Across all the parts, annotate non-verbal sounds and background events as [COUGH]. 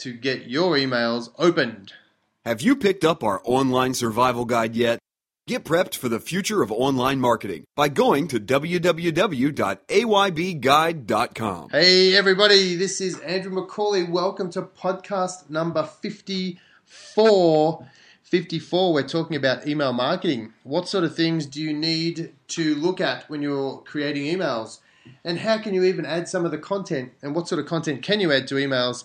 to get your emails opened. Have you picked up our online survival guide yet? Get prepped for the future of online marketing by going to www.aybguide.com. Hey, everybody, this is Andrew McCauley. Welcome to podcast number 54. 54, we're talking about email marketing. What sort of things do you need to look at when you're creating emails? And how can you even add some of the content? And what sort of content can you add to emails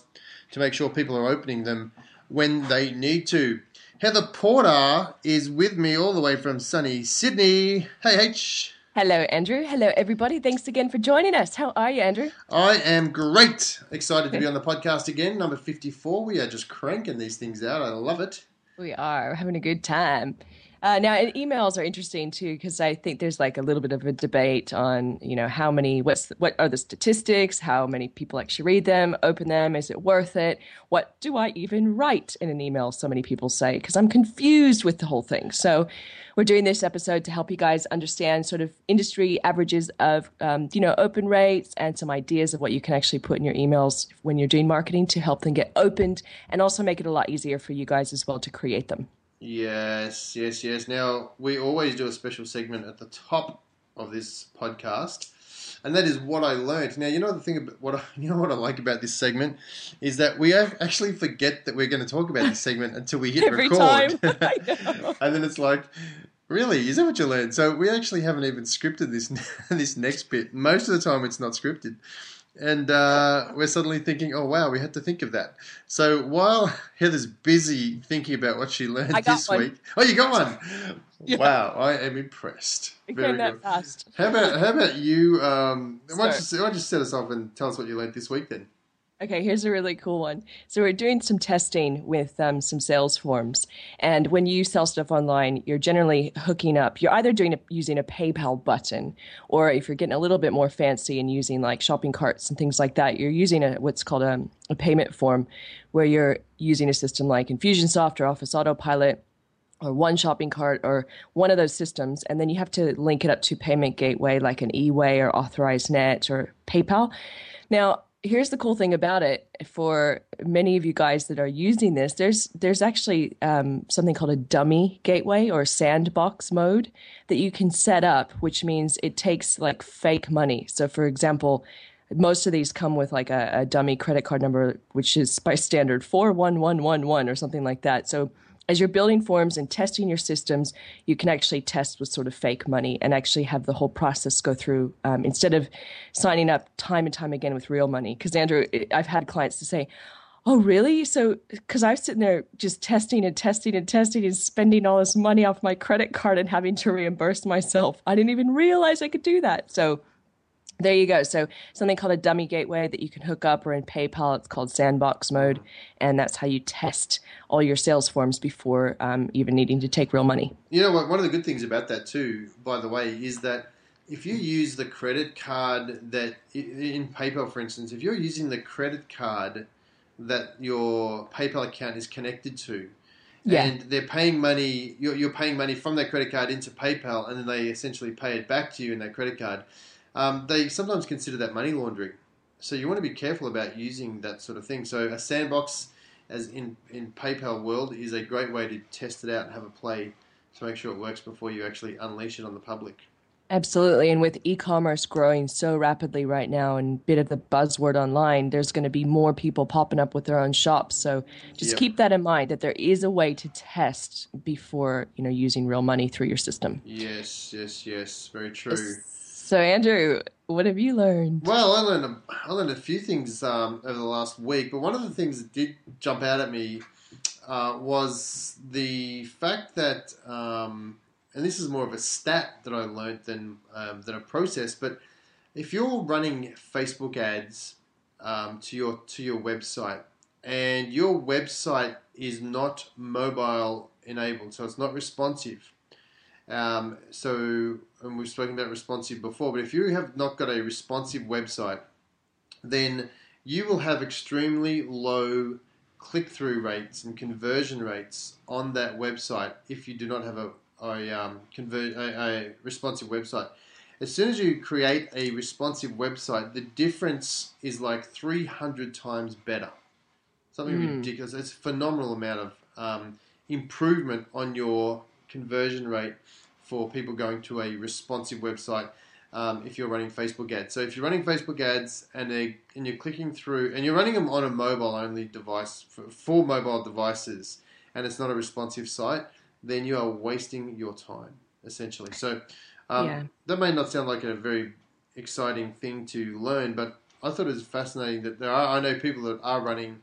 to make sure people are opening them when they need to? Heather Porter is with me all the way from sunny Sydney. Hey, H. Hello, Andrew. Hello, everybody. Thanks again for joining us. How are you, Andrew? I am great. Excited to be [LAUGHS] on the podcast again. Number 54. We are just cranking these things out. I love it. We are having a good time. Uh, now, emails are interesting too because I think there's like a little bit of a debate on you know how many what's what are the statistics, how many people actually read them, open them, is it worth it? What do I even write in an email? So many people say because I'm confused with the whole thing. So we're doing this episode to help you guys understand sort of industry averages of um, you know open rates and some ideas of what you can actually put in your emails when you're doing marketing to help them get opened and also make it a lot easier for you guys as well to create them. Yes, yes, yes. Now, we always do a special segment at the top of this podcast, and that is what I learned. Now, you know the thing about what I, [LAUGHS] you know what I like about this segment is that we actually forget that we're going to talk about this segment until we hit [LAUGHS] Every record, time. [LAUGHS] and then it's like, really, is that what you learned? So we actually haven't even scripted this this next bit. Most of the time, it's not scripted and uh, we're suddenly thinking, oh wow, we had to think of that. So while [LAUGHS] Heather's busy thinking about what she learned this one. week, oh, you got one. [LAUGHS] Yeah. Wow, I am impressed. It Very came that good. fast. How about how about you? Um, why, don't you why don't you set us off and tell us what you learned this week then? Okay, here's a really cool one. So we're doing some testing with um, some sales forms, and when you sell stuff online, you're generally hooking up. You're either doing a, using a PayPal button, or if you're getting a little bit more fancy and using like shopping carts and things like that, you're using a what's called a, a payment form, where you're using a system like Infusionsoft or Office Autopilot or 1ShoppingCart or one of those systems, and then you have to link it up to payment gateway like an eWay or Authorize.Net or PayPal. Now, here's the cool thing about it for many of you guys that are using this. There's there's actually um, something called a dummy gateway or sandbox mode that you can set up, which means it takes like fake money. So, for example. Most of these come with like a, a dummy credit card number, which is by standard 41111 or something like that. So as you're building forms and testing your systems, you can actually test with sort of fake money and actually have the whole process go through um, instead of signing up time and time again with real money. Because Andrew, I've had clients to say, "Oh, really?" So because I was sitting there just testing and testing and testing and spending all this money off my credit card and having to reimburse myself, I didn't even realize I could do that. So there you go. So something called a dummy gateway that you can hook up, or in PayPal, it's called Sandbox mode, and that's how you test all your sales forms before um, even needing to take real money. You know? One of the good things about that too, by the way, is that if you use the credit card that in PayPal, for instance, if you're using the credit card that your PayPal account is connected to, Yeah. and they're paying money, you're, you're paying money from that credit card into PayPal, and then they essentially pay it back to you in that credit card. Um, they sometimes consider that money laundering. So you want to be careful about using that sort of thing. So a sandbox, as in in PayPal world, is a great way to test it out and have a play to make sure it works before you actually unleash it on the public. Absolutely. And with e commerce growing so rapidly right now and bit of the buzzword online, there's going to be more people popping up with their own shops. So just Yep. keep that in mind that there is a way to test before, you know, using real money through your system. Yes, yes, yes, very true. So Andrew, what have you learned? Well, I learned a, I learned a few things um, over the last week, but one of the things that did jump out at me uh, was the fact that, um, and this is more of a stat that I learned than um, than a process, but if you're running Facebook ads um, to your to your website and your website is not mobile enabled, so it's not responsive. Um, so, and we've spoken about responsive before, but if you have not got a responsive website, then you will have extremely low click through rates and conversion rates on that website if you do not have a, a, um, convert, a, a responsive website. As soon as you create a responsive website, the difference is like 300 times better. Something Mm. ridiculous. It's a phenomenal amount of um, improvement on your conversion rate for people going to a responsive website um, if you're running Facebook ads. So if you're running Facebook ads and they and you're clicking through and you're running them on a mobile only device for, for mobile devices and it's not a responsive site, then you are wasting your time essentially. So um, Yeah. that may not sound like a very exciting thing to learn, but I thought it was fascinating that there are. I know people that are running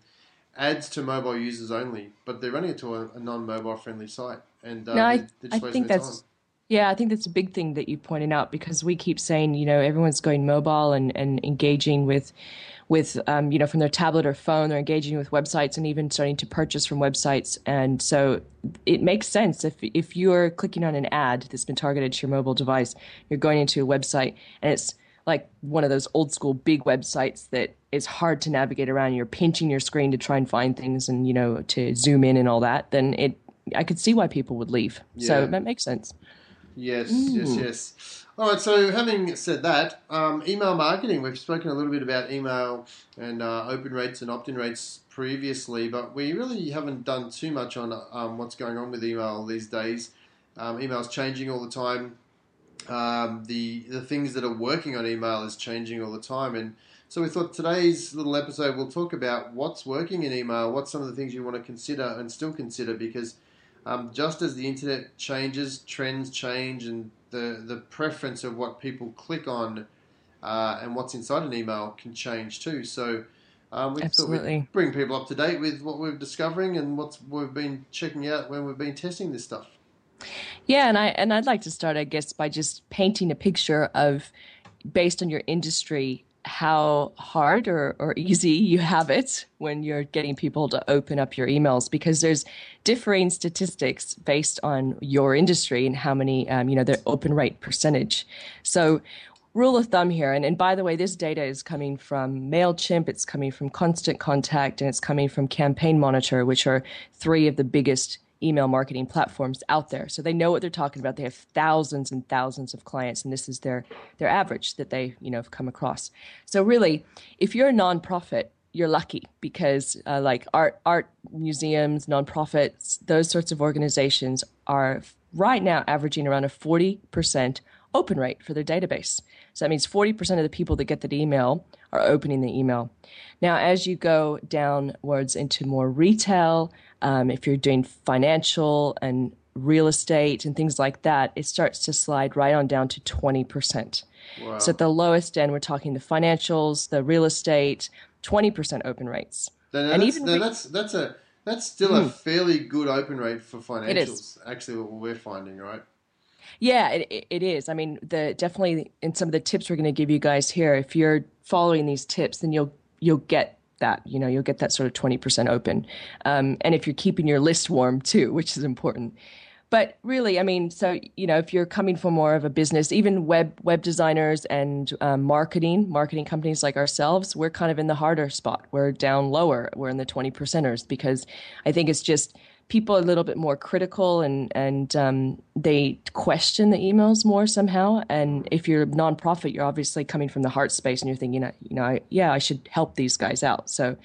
ads to mobile users only, but they're running it to a, a non-mobile friendly site, and uh, No, I- I think that's- time. Yeah, I think that's a big thing that you pointed out because we keep saying, you know, everyone's going mobile and, and engaging with, with um, you know, from their tablet or phone, they're engaging with websites and even starting to purchase from websites. And so it makes sense if if you're clicking on an ad that's been targeted to your mobile device, you're going into a website and it's like one of those old school big websites that is hard to navigate around. You're pinching your screen to try and find things and you know to zoom in and all that. Then it, I could see why people would leave. Yeah. So that makes sense. Yes, yes, yes. All right. So, having said that, um, email marketing. We've spoken a little bit about email and uh, open rates and opt-in rates previously, but we really haven't done too much on um, what's going on with email these days. Um, email's changing all the time. Um, the the things that are working on email is changing all the time, and so we thought today's little episode we'll talk about what's working in email, what's some of the things you want to consider and still consider because um, just as the internet changes, trends change, and the the preference of what people click on uh, and what's inside an email can change too. So um, we thought Absolutely. we'd bring people up to date with what we're discovering and what we've been checking out when we've been testing this stuff. Yeah, and I and I'd like to start, I guess, by just painting a picture of, based on your industry, how hard or, or easy you have it when you're getting people to open up your emails because there's differing statistics based on your industry and how many um, you know their open rate percentage. So rule of thumb here, and, and by the way, this data is coming from MailChimp, it's coming from Constant Contact, and it's coming from Campaign Monitor, which are three of the biggest email marketing platforms out there. So they know what they're talking about. They have thousands and thousands of clients, and this is their their average that they you know have come across. So really, if you're a nonprofit, you're lucky because uh, like art art museums, nonprofits, those sorts of organizations are right now averaging around a forty percent open rate for their database. So that means 40% of the people that get that email are opening the email. Now, as you go downwards into more retail, um, if you're doing financial and real estate and things like that, it starts to slide right on down to 20%. Wow. So at the lowest end, we're talking the financials, the real estate, 20% open rates. Then And that's, even re- Hmm. that's that's a that's still a fairly good open rate for financials. Actually, what we're finding, right? Yeah, it, it- is. I mean, the definitely in some of the tips we're going to give you guys here, if you're following these tips, then you'll you'll get that. You know, you'll get that sort of twenty percent open, um, and if you're keeping your list warm too, which is important. But really, I mean, so you know, if you're coming for more of a business, even web web designers and um, marketing marketing companies like ourselves, we're kind of in the harder spot. We're down lower. We're in the twenty percenters because I think it's just people are a little bit more critical and and um, they question the emails more somehow. And if you're a nonprofit, you're obviously coming from the heart space and you're thinking, you know, I, yeah, I should help these guys out. So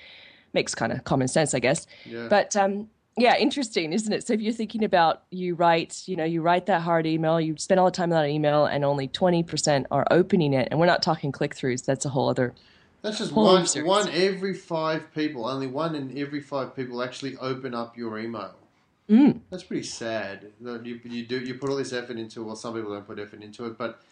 makes kind of common sense, I guess. Yeah. But um, yeah, interesting, isn't it? So if you're thinking about you write, you know, you write that hard email, you spend all the time on that email, and only 20% are opening it, and we're not talking click throughs. That's a whole other. That's just one series. one every five people. Only one in every five people actually open up your email. Mm. That's pretty sad. You, you do you put all this effort into. Well, some people don't put effort into it, but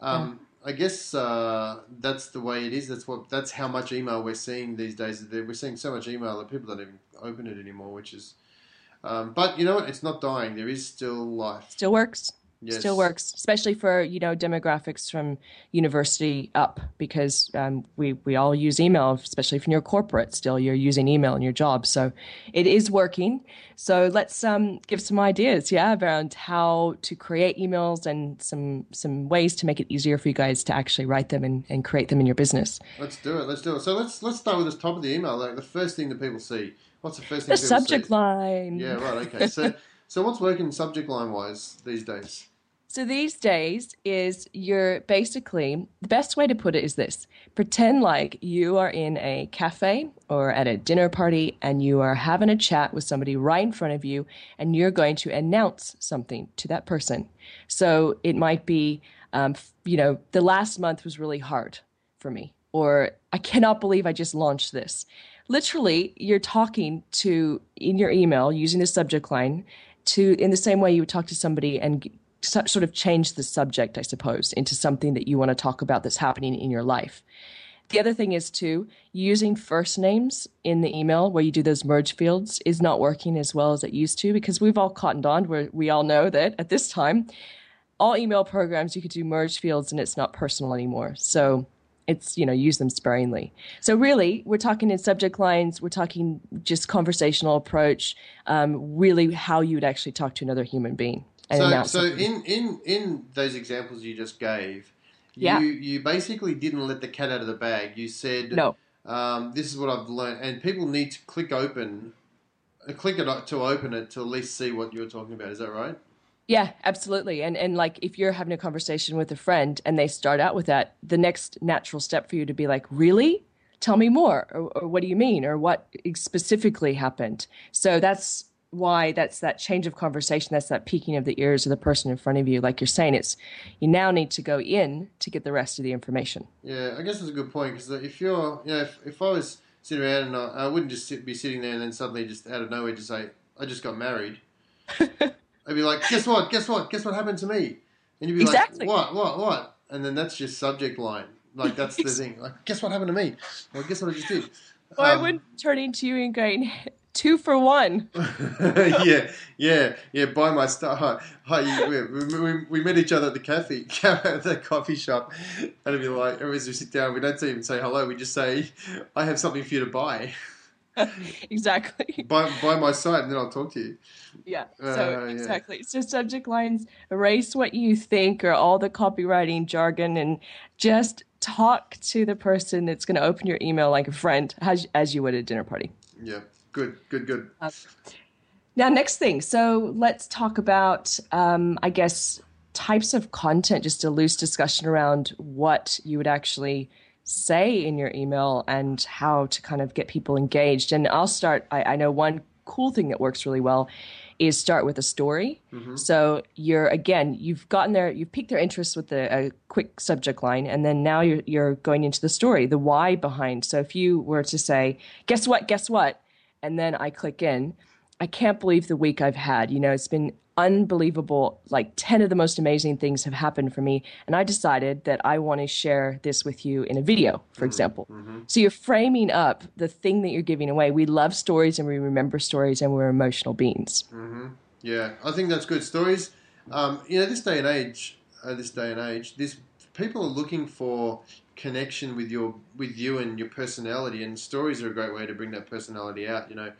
um, I guess uh, that's the way it is. That's what that's how much email we're seeing these days. We're seeing so much email that people don't even open it anymore, which is. Um, but you know what? It's not dying. There is still life. Still works. Yes. Still works, especially for you know demographics from university up, because um, we we all use email, especially if you're corporate. Still, you're using email in your job, so it is working. So let's um, give some ideas, yeah, around how to create emails and some some ways to make it easier for you guys to actually write them and, and create them in your business. Let's do it. Let's do it. So let's let's start with the top of the email. Like the first thing that people see. What's the first thing? The subject see? line. Yeah, right. Okay. So [LAUGHS] so what's working subject line wise these days? So these days is you're basically the best way to put it is this. Pretend like you are in a cafe or at a dinner party and you are having a chat with somebody right in front of you and you're going to announce something to that person. So it might be um, you know, the last month was really hard for me or I cannot believe I just launched this. Literally, you're talking to in your email using the subject line to in the same way you would talk to somebody and sort of change the subject, I suppose, into something that you want to talk about that's happening in your life. The other thing is too, using first names in the email where you do those merge fields is not working as well as it used to because we've all cottoned on where we all know that at this time, all email programs you could do merge fields and it's not personal anymore. So it's you know use them sparingly so really we're talking in subject lines we're talking just conversational approach um, really how you would actually talk to another human being so, so in, in, in those examples you just gave, you, yeah. you basically didn't let the cat out of the bag. You said, no. Um, this is what I've learned. And people need to click open, uh, click it to open it to at least see what you're talking about. Is that right? Yeah, absolutely. And and like if you're having a conversation with a friend and they start out with that, the next natural step for you to be like, really? Tell me more, or, or what do you mean, or what specifically happened? So that's why that's that change of conversation that's that peaking of the ears of the person in front of you. Like you're saying it's you now need to go in to get the rest of the information. Yeah i guess that's a good point because if you're you know if, if i was sitting around and I, I wouldn't just sit, be sitting there and then suddenly just out of nowhere just say i just got married. [LAUGHS] I'd be like guess what? Guess what? Guess what happened to me? And you'd be exactly. like what? What? What? And then that's just subject line. Like that's the [LAUGHS] thing. Like guess what happened to me? Well guess what i just did? Well, um, I wouldn't turn into you and going, two for one. [LAUGHS] yeah, yeah, yeah. Buy my stuff. Hi, hi we, we, we, met each other at the cafe, at [LAUGHS] the coffee shop, and it'd be like, as we sit down, we don't even say hello. We just say, "I have something for you to buy." [LAUGHS] exactly. Buy, buy my site, and then I'll talk to you. Yeah. So uh, exactly. Yeah. So subject lines erase what you think or all the copywriting jargon, and just talk to the person that's going to open your email like a friend, as as you would at a dinner party. Yeah. Good, good, good. Uh, now, next thing. So let's talk about, um, I guess, types of content, just a loose discussion around what you would actually say in your email and how to kind of get people engaged. And I'll start, I, I know one cool thing that works really well is start with a story. Mm-hmm. So you're again, you've gotten there, you've piqued their interest with a, a, quick subject line, and then now you're you're going into the story, the why behind. So if you were to say, "Guess what? Guess what?" And then I click in. I can't believe the week I've had. You know, it's been unbelievable. Like 10 of the most amazing things have happened for me. And I decided that I want to share this with you in a video, for mm-hmm. example. Mm-hmm. So you're framing up the thing that you're giving away. We love stories and we remember stories and we're emotional beings. Mm-hmm. Yeah, I think that's good. Stories, um, you know, this day and age, uh, this day and age, this people are looking for connection with your with you and your personality, and stories are a great way to bring that personality out. You know,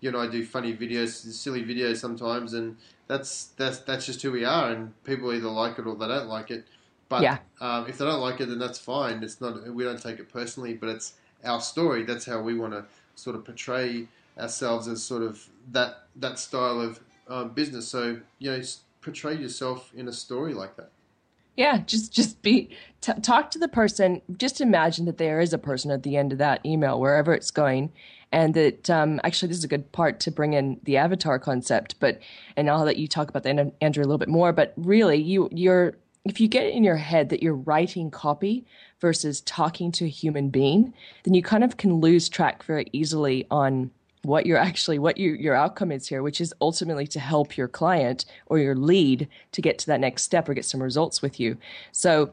you and I do funny videos, silly videos sometimes, and that's that's that's just who we are. And people either like it or they don't like it. But yeah. um, if they don't like it, then that's fine. It's not we don't take it personally, but it's our story. That's how we want to sort of portray ourselves as sort of that that style of uh, business. So you know, portray yourself in a story like that. Yeah, just just be t- talk to the person. Just imagine that there is a person at the end of that email, wherever it's going, and that um, actually this is a good part to bring in the avatar concept. But and I'll let you talk about that, Andrew, a little bit more. But really, you you're if you get in your head that you're writing copy versus talking to a human being, then you kind of can lose track very easily on what you're actually what you, your outcome is here which is ultimately to help your client or your lead to get to that next step or get some results with you so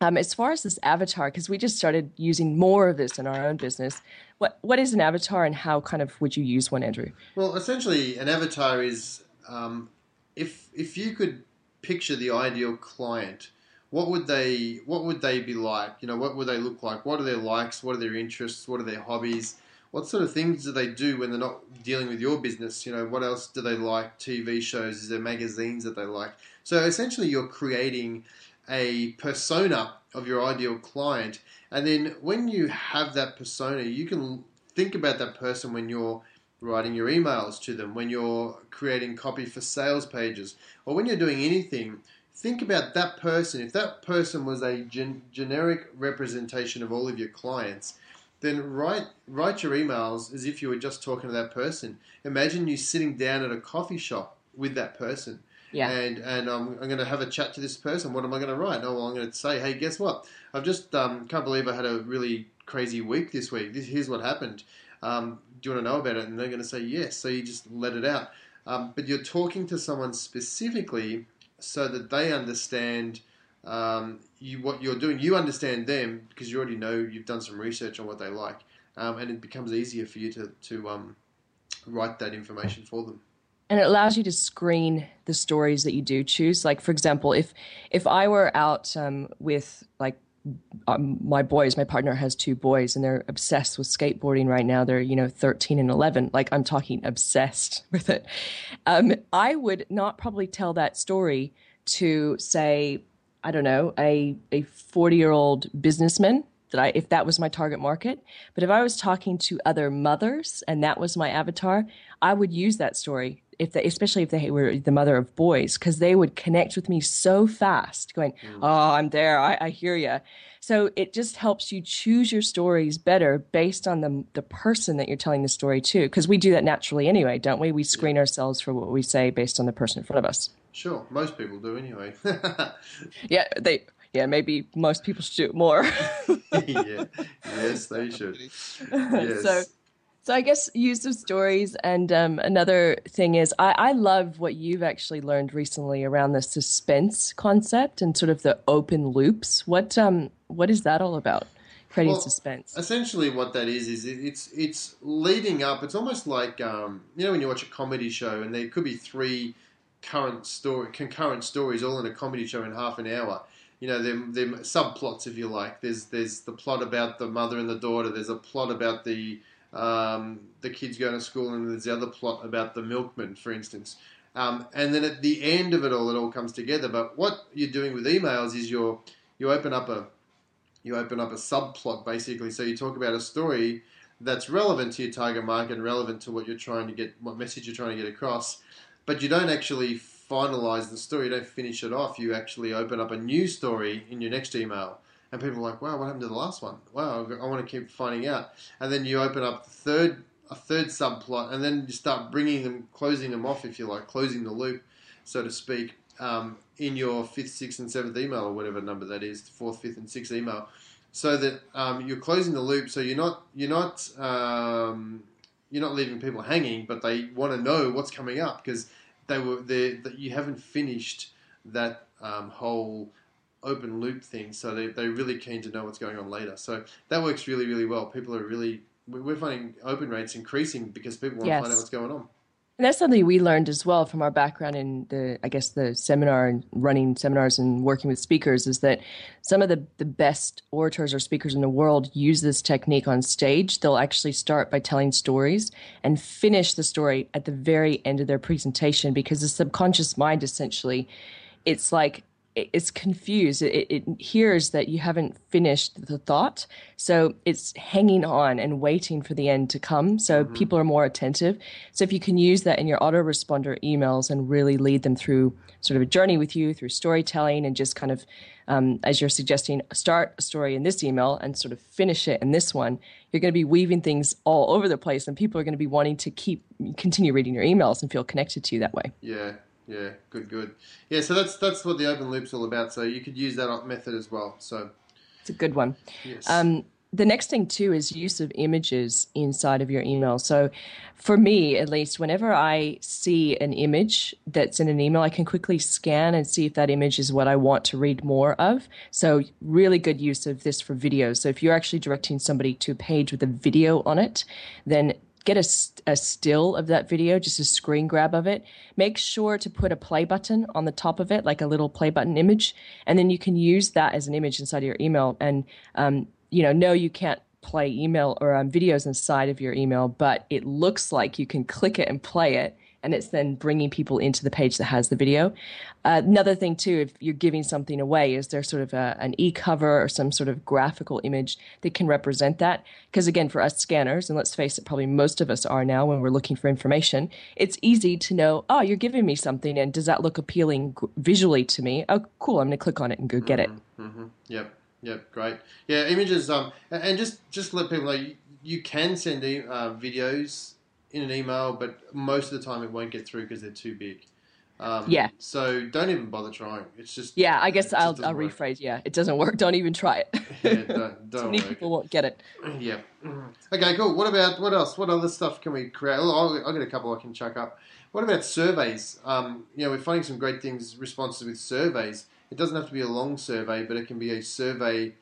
um, as far as this avatar because we just started using more of this in our own business what what is an avatar and how kind of would you use one andrew well essentially an avatar is um, if if you could picture the ideal client, what would they what would they be like? You know, what would they look like? What are their likes? What are their interests? What are their hobbies? What sort of things do they do when they're not dealing with your business? You know, what else do they like? TV shows? Is there magazines that they like? So essentially, you're creating a persona of your ideal client, and then when you have that persona, you can think about that person when you're writing your emails to them, when you're creating copy for sales pages, or when you're doing anything think about that person. If that person was a gen- generic representation of all of your clients, then write write your emails as if you were just talking to that person. Imagine you sitting down at a coffee shop with that person. Yeah. And and um, I'm going to have a chat to this person. What am I going to write? Oh, well, I'm going to say, hey, guess what? I've just um, can't believe I had a really crazy week this week. This, here's what happened. Um, do you want to know about it? And they're going to say yes. So you just let it out. Um, but you're talking to someone specifically so that they understand um, you what you're doing. You understand them because you already know you've done some research on what they like, um, and it becomes easier for you to to um, write that information for them. And it allows you to screen the stories that you do choose. Like for example, if if I were out um, with like um, my boys, my partner has two boys, and they're obsessed with skateboarding right now. They're you know 13 and 11. Like I'm talking obsessed [LAUGHS] with it. Um, I would not probably tell that story to say I don't know a a 40 year old businessman that I if that was my target market. But if I was talking to other mothers and that was my avatar, I would use that story if they, especially if they were the mother of boys, because they would connect with me so fast, going, mm. "Oh, I'm there. I, I hear you." So it just helps you choose your stories better based on the the person that you're telling the story to, because we do that naturally anyway, don't we? We screen ourselves for what we say based on the person in front of us. Sure, most people do anyway. [LAUGHS] yeah, they. Yeah, maybe most people should do it more. [LAUGHS] yeah, yes, they should. Yes. So so I guess use of stories, and um, another thing is I, I, love what you've actually learned recently around the suspense concept and sort of the open loops. What um what is that all about? Creating well, suspense. Essentially, what that is is it's it's leading up. It's almost like um, you know when you watch a comedy show and there could be three current story concurrent stories all in a comedy show in half an hour you know, them them subplots, if you like. There's there's the plot about the mother and the daughter. There's a plot about the um, the kids going to school, and there's the other plot about the milkman, for instance. Um, and then at the end of it all, it all comes together. But what you're doing with emails is you're you open up a you open up a subplot basically. So you talk about a story that's relevant to your target market and relevant to what you're trying to get, what message you're trying to get across. But you don't actually finalize the story. You don't finish it off. You actually open up a new story in your next email and people are like, "Wow, what happened to the last one? Wow, I want to keep finding out." And then you open up the third a third subplot, and then you start bringing them, closing them off, if you like, closing the loop, so to speak, um, in your fifth, sixth, and seventh email, or whatever number that is, the fourth, fifth, and sixth email, so that um, you're closing the loop. So you're not you're not um, you're not leaving people hanging, but they want to know what's coming up because they were they you haven't finished that um, whole open loop thing, so they, they're really keen to know what's going on later. So that works really, really well. People are really, we're finding open rates increasing because people want yes. to find out what's going on. And that's something we learned as well from our background in the, I guess, the seminar and running seminars and working with speakers is that some of the, the best orators or speakers in the world use this technique on stage. They'll actually start by telling stories and finish the story at the very end of their presentation because the subconscious mind essentially, it's like it's confused. It, it, hears that you haven't finished the thought, so it's hanging on and waiting for the end to come. So mm-hmm. people are more attentive. So if you can use that in your autoresponder emails and really lead them through sort of a journey with you through storytelling and just kind of, um, as you're suggesting, start a story in this email and sort of finish it in this one. You're going to be weaving things all over the place, and people are going to be wanting to keep continue reading your emails and feel connected to you that way. Yeah, yeah, good, good. Yeah, so that's that's what the open loop's all about. So you could use that method as well. So it's a good one. Yes. Um, the next thing too is use of images inside of your email. So for me, at least, whenever I see an image that's in an email, I can quickly scan and see if that image is what I want to read more of. So really good use of this for videos. So if you're actually directing somebody to a page with a video on it, then get a, a still of that video, just a screen grab of it. Make sure to put a play button on the top of it, like a little play button image, and then you can use that as an image inside of your email. And um, you know, no, you can't play email or um, videos inside of your email, but it looks like you can click it and play it and it's then bringing people into the page that has the video. Uh, another thing too, if you're giving something away, is there sort of a, an e-cover or some sort of graphical image that can represent that? Because again, for us scanners, and let's face it, probably most of us are now when we're looking for information, it's easy to know, oh, you're giving me something, and does that look appealing visually to me? Oh, cool, I'm going to click on it and go get it. Mm-hmm, mm-hmm. Yep. Yep, great. Yeah, images. Um, and just just let people know you, you can send uh, videos in an email, but most of the time it won't get through because they're too big. Um, yeah. So don't even bother trying. It's just yeah. I guess I'll I'll work. rephrase. Yeah, it doesn't work. [LAUGHS] Don't even try it. [LAUGHS] yeah, don't, [LAUGHS] don't many people won't get it. [CLEARS THROAT] Yeah. [CLEARS THROAT] Okay. Cool. What about what else? What other stuff can we create? I'll, I'll get a couple I can chuck up. What about surveys? Um, you know, we're finding some great things responses with surveys. It doesn't have to be a long survey, but it can be a survey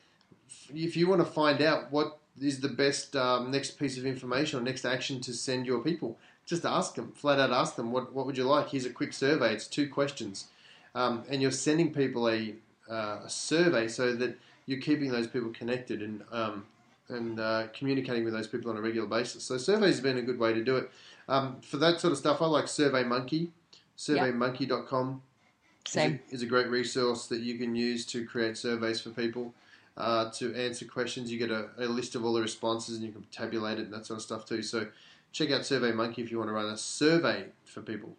if you want to find out what is the best um, next piece of information or next action to send your people, just ask them, flat out ask them, what, what would you like? Here's a quick survey. It's two questions. Um, and you're sending people a, uh, a, survey so that you're keeping those people connected and, um, and uh, communicating with those people on a regular basis. So surveys have been a good way to do it. Um, for that sort of stuff, I like SurveyMonkey, surveymonkey.com. Same. Is a, is a great resource that you can use to create surveys for people uh, to answer questions. You get a, a, list of all the responses and you can tabulate it and that sort of stuff too. So check out SurveyMonkey if you want to run a survey for people.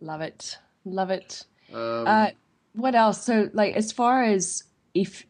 Love it. Love it. Um, uh, what else? So, like, as far as if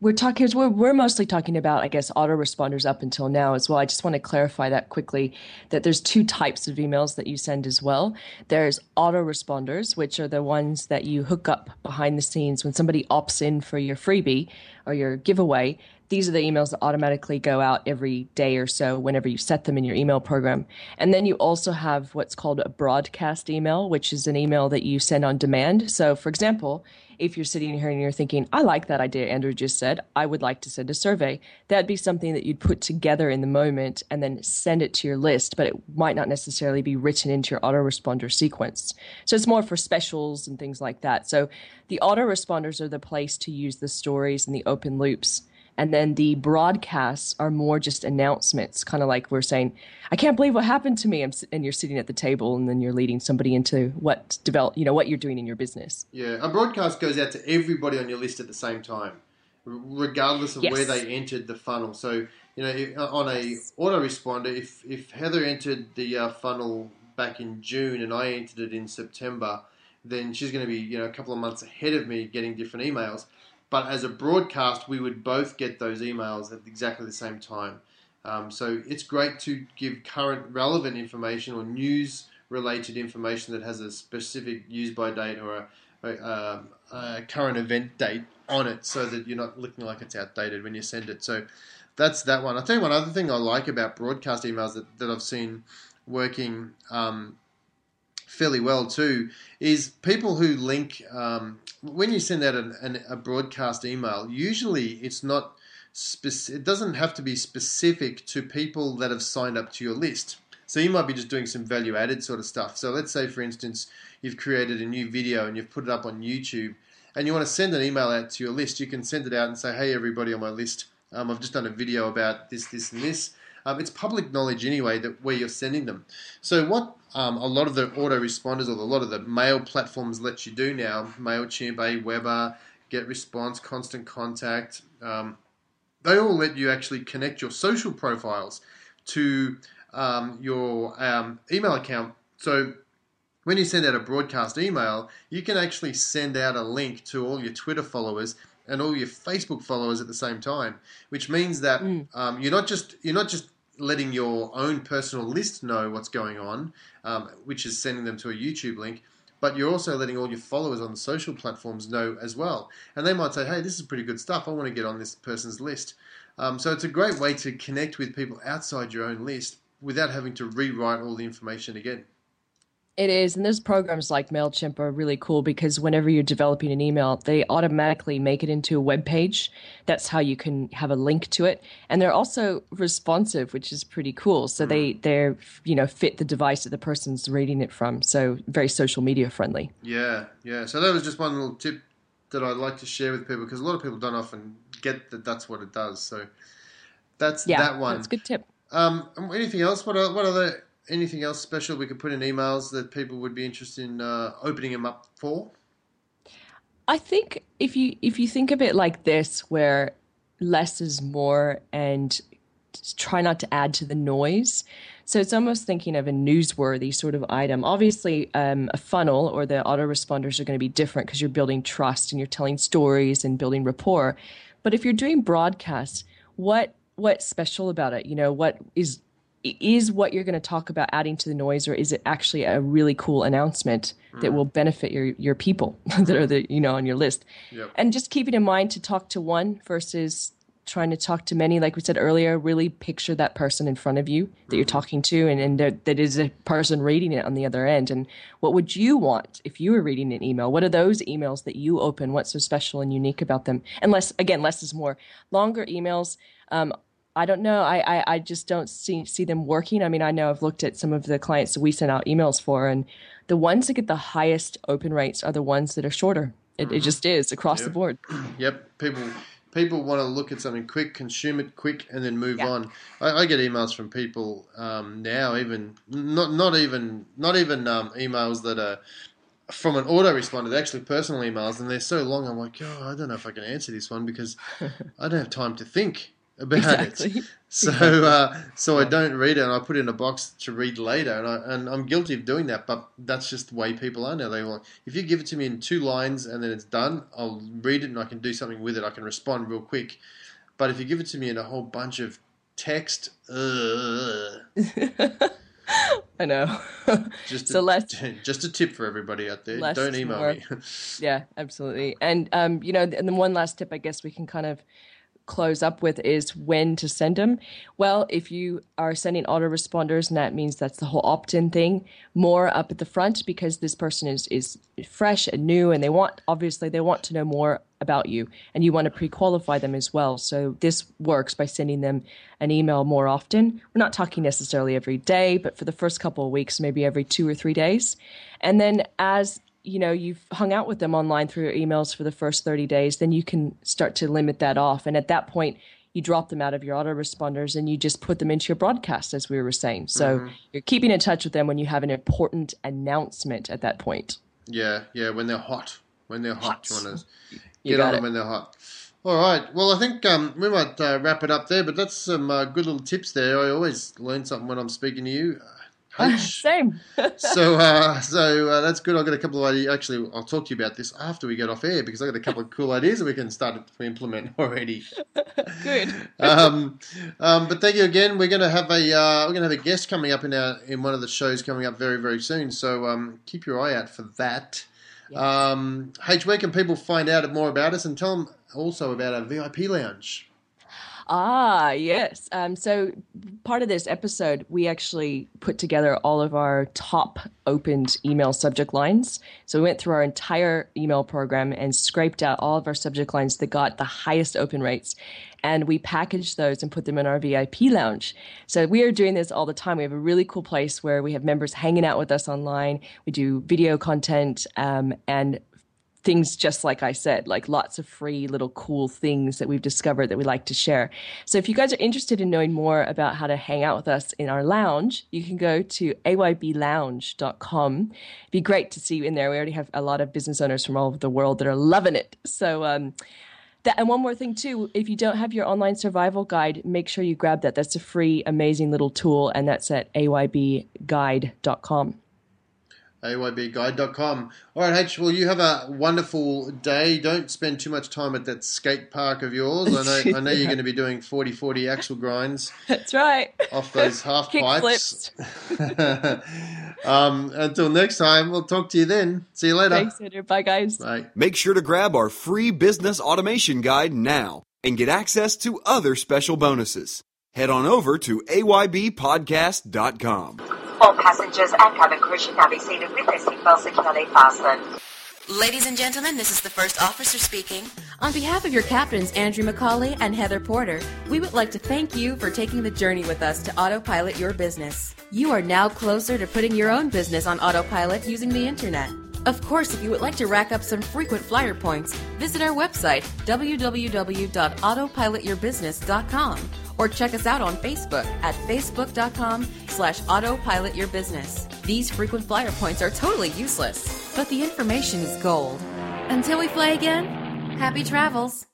we're talking, we're, we're mostly talking about, I guess, autoresponders up until now as well. I just want to clarify that quickly that there's two types of emails that you send as well. There's autoresponders, which are the ones that you hook up behind the scenes when somebody opts in for your freebie or your giveaway these are the emails that automatically go out every day or so whenever you set them in your email program. And then you also have what's called a broadcast email, which is an email that you send on demand. So, for example, if you're sitting here and you're thinking, I like that idea Andrew just said, I would like to send a survey, that'd be something that you'd put together in the moment and then send it to your list, but it might not necessarily be written into your autoresponder sequence. So it's more for specials and things like that. So the autoresponders are the place to use the stories and the open loops and then the broadcasts are more just announcements, kind of like we're saying, "I can't believe what happened to me," and you're sitting at the table, and then you're leading somebody into what develop, you know, what you're doing in your business. Yeah, a broadcast goes out to everybody on your list at the same time, regardless of yes. where they entered the funnel. So you know, on a autoresponder, if if Heather entered the uh, funnel back in June and I entered it in September, then she's going to be you know a couple of months ahead of me getting different emails. But as a broadcast, we would both get those emails at exactly the same time. Um, so it's great to give current relevant information or news related information that has a specific use by date or a, a, um, a, current event date on it so that you're not looking like it's outdated when you send it. So that's that one. I'll tell you one other thing I like about broadcast emails that, that I've seen working um, fairly well too is people who link um, when you send out an, an, a broadcast email usually it's not speci- it doesn't have to be specific to people that have signed up to your list. So you might be just doing some value added sort of stuff. So let's say for instance you've created a new video and you've put it up on youtube and you want to send an email out to your list. You can send it out and say hey everybody on my list um, i've just done a video about this this and this um, it's public knowledge anyway that where you're sending them. So what um, a lot of the autoresponders or a lot of the mail platforms let you do now, Mailchimp, Aweber, GetResponse, Constant Contact, um, they all let you actually connect your social profiles to um, your um, email account. So when you send out a broadcast email, you can actually send out a link to all your Twitter followers and all your Facebook followers at the same time, which means that mm. um, you're not just you're not just letting your own personal list know what's going on, um, which is sending them to a YouTube link, but you're also letting all your followers on the social platforms know as well. And they might say, "Hey, this is pretty good stuff. I want to get on this person's list." Um, so it's a great way to connect with people outside your own list without having to rewrite all the information again It is, and those programs like Mailchimp are really cool because whenever you're developing an email, they automatically make it into a web page. That's how you can have a link to it, and they're also responsive, which is pretty cool. So they they're you know fit the device that the person's reading it from. So very social media friendly. Yeah, yeah. So that was just one little tip that I'd like to share with people because a lot of people don't often get that that's what it does. So that's Yeah, that one. that's a good tip. Um, anything else? What are, what other anything else special we could put in emails that people would be interested in uh, opening them up for? I think if you if you think of it like this, where less is more, and try not to add to the noise. So it's almost thinking of a newsworthy sort of item. Obviously, um, a funnel or the autoresponders are going to be different because you're building trust and you're telling stories and building rapport. But if you're doing broadcasts, what what's special about it? You know, what is is what you're going to talk about adding to the noise, or is it actually a really cool announcement that will benefit your your people [LAUGHS] that are the you know on your list? Yep. And just keeping in mind to talk to one versus trying to talk to many. Like we said earlier, really picture that person in front of you that you're talking to, and and that, that is a person reading it on the other end. And what would you want if you were reading an email? What are those emails that you open? What's so special and unique about them? And less again, less is more. Longer emails. Um, I don't know. I, I, I just don't see see them working. I mean, I know I've looked at some of the clients that we send out emails for, and the ones that get the highest open rates are the ones that are shorter. It, it just is across the board. [CLEARS THROAT] Yep, people people want to look at something quick, consume it quick, and then move Yeah. on. I, I get emails from people um, now, even not not even not even um, emails that are from an autoresponder, they're actually personal emails, and they're so long. I'm like, oh, I don't know if I can answer this one because [LAUGHS] I don't have time to think [LAUGHS] about Exactly. it. So uh, so I don't read it, and I put it in a box to read later, and I and I'm guilty of doing that. But that's just the way people are now. They want if you give it to me in two lines and then it's done, I'll read it and I can do something with it. I can respond real quick. But if you give it to me in a whole bunch of text, uh, [LAUGHS] I know. just So a, less- [LAUGHS] just a tip for everybody out there. Don't email more. me. yeah, absolutely. And um, you know, and then one last tip I guess we can kind of close up with is when to send them. Well, if you are sending autoresponders, and that means that's the whole opt-in thing, more up at the front because this person is is fresh and new, and they want obviously they want to know more about you, and you want to pre-qualify them as well. So this works by sending them an email more often. We're not talking necessarily every day, but for the first couple of weeks, maybe every two or three days, and then as you know you've hung out with them online through your emails for the first 30 days then you can start to limit that off and at that point you drop them out of your autoresponders and you just put them into your broadcast as we were saying so you're keeping in touch with them when you have an important announcement at that point yeah, yeah. When they're hot, when they're hot, you Hot. want to You get got on them when they're hot. All right. Well, I think um, we might uh, wrap it up there, but that's some uh, good little tips there. I always learn something when I'm speaking to you. [LAUGHS] Same [LAUGHS] so uh, so uh, that's good. I've got a couple of ideas. Actually, I'll talk to you about this after we get off air because I've got a couple of cool ideas that we can start to implement [LAUGHS] already. good um, um, but thank you again. We're going to have a uh, we're going to have a guest coming up in our in one of the shows coming up very very soon. So um, keep your eye out for that. Um, H, where can people find out more about us and tell them also about our VIP lounge? Ah, yes. Um, so, part of this episode, we actually put together all of our top opened email subject lines. So, we went through our entire email program and scraped out all of our subject lines that got the highest open rates. And we packaged those and put them in our VIP lounge. So, we are doing this all the time. We have a really cool place where we have members hanging out with us online. We do video content um, and things just like I said, like lots of free little cool things that we've discovered that we like to share. So if you guys are interested in knowing more about how to hang out with us in our lounge, you can go to ayblounge.com. It'd be great to see you in there. We already have a lot of business owners from all over the world that are loving it. So um that, and one more thing too, if you don't have your online survival guide, make sure you grab that. That's a free, amazing little tool, and that's at aybguide.com. aybguide.com. All right, H, well, you have a wonderful day. Don't spend too much time at that skate park of yours. I know, I know you're going to be doing 40 40 axle grinds [LAUGHS] That's right. off those half Kick pipes. [LAUGHS] um, until next time, we'll talk to you then. See you later. Thanks, Andrew. Bye, guys. Bye. Make sure to grab our free business automation guide now and get access to other special bonuses. Head on over to aybpodcast.com. All passengers and cabin crew should now be seated with their seatbelts securely fastened. Ladies and gentlemen, this is the first officer speaking. On behalf of your captains, Andrew McCauley and Heather Porter, we would like to thank you for taking the journey with us to autopilot your business. You are now closer to putting your own business on autopilot using the internet. Of course, if you would like to rack up some frequent flyer points, visit our website, www.autopilotyourbusiness.com, or check us out on Facebook at facebook.com slash autopilotyourbusiness. These frequent flyer points are totally useless, but the information is gold. Until we fly again, happy travels.